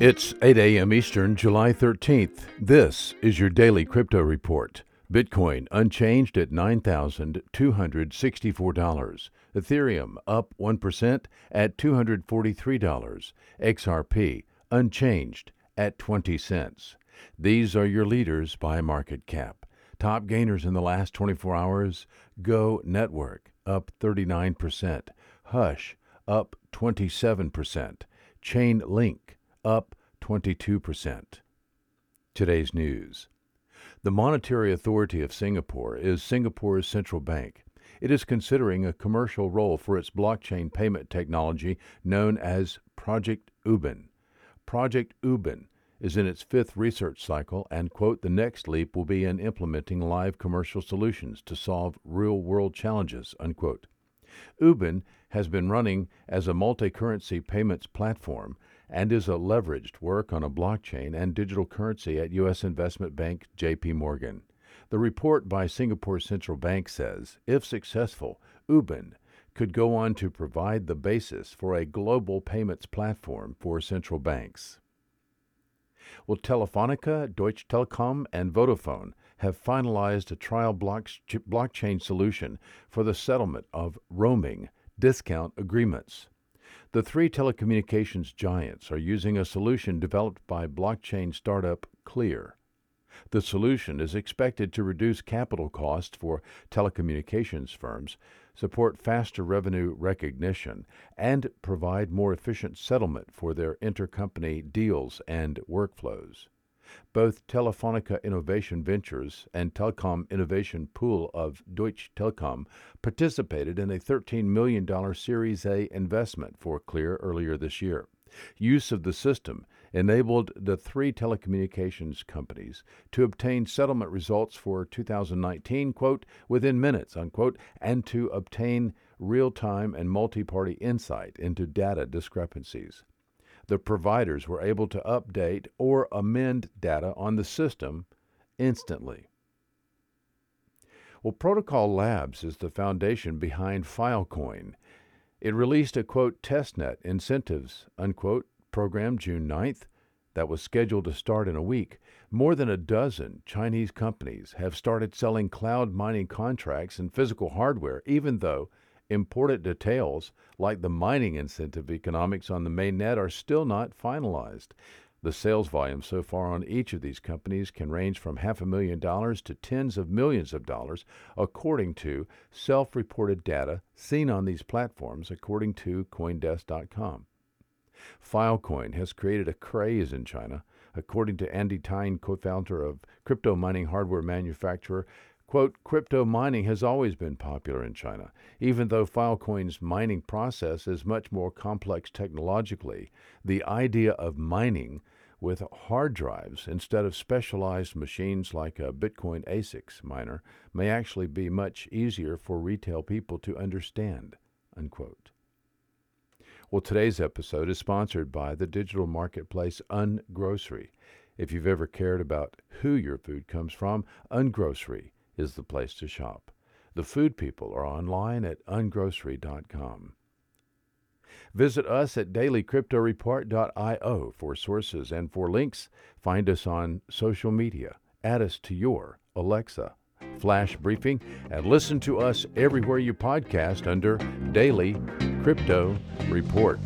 It's 8 a.m. Eastern, July 13th. This is your daily crypto report. Bitcoin unchanged at $9,264. Ethereum up 1% at $243. XRP unchanged at 20 cents. These are your leaders by market cap. Top gainers in the last 24 hours Go Network up 39%, Hush up 27%, Chainlink up 22%. Today's news. The Monetary Authority of Singapore is Singapore's central bank. It is considering a commercial role for its blockchain payment technology known as Project Ubin. Project Ubin is in its fifth research cycle and, quote, the next leap will be in implementing live commercial solutions to solve real world challenges, unquote. Ubin has been running as a multi currency payments platform and is a leveraged work on a blockchain and digital currency at U.S. investment bank JP Morgan. The report by Singapore Central Bank says, if successful, Ubin could go on to provide the basis for a global payments platform for central banks. Well, Telefonica, Deutsche Telekom, and Vodafone have finalized a trial blockchain solution for the settlement of roaming discount agreements. The three telecommunications giants are using a solution developed by blockchain startup Clear. The solution is expected to reduce capital costs for telecommunications firms, support faster revenue recognition, and provide more efficient settlement for their intercompany deals and workflows. Both Telefonica Innovation Ventures and Telekom Innovation Pool of Deutsche Telekom participated in a $13 million Series A investment for Clear earlier this year. Use of the system enabled the three telecommunications companies to obtain settlement results for 2019, quote, within minutes, unquote, and to obtain real time and multi party insight into data discrepancies the providers were able to update or amend data on the system instantly. Well, Protocol Labs is the foundation behind Filecoin. It released a quote testnet incentives unquote program June 9th that was scheduled to start in a week. More than a dozen Chinese companies have started selling cloud mining contracts and physical hardware, even though Important details, like the mining incentive economics on the mainnet, are still not finalized. The sales volume so far on each of these companies can range from half a million dollars to tens of millions of dollars, according to self reported data seen on these platforms, according to Coindesk.com. Filecoin has created a craze in China. According to Andy Tyne, co founder of crypto mining hardware manufacturer Quote, crypto mining has always been popular in China, even though Filecoin's mining process is much more complex technologically. The idea of mining with hard drives instead of specialized machines like a Bitcoin ASICs miner may actually be much easier for retail people to understand. Unquote. Well, today's episode is sponsored by the digital marketplace Ungrocery. If you've ever cared about who your food comes from, Ungrocery is the place to shop. The food people are online at ungrocery.com. Visit us at dailycryptoreport.io for sources and for links. Find us on social media. Add us to your Alexa flash briefing and listen to us everywhere you podcast under Daily Crypto Report.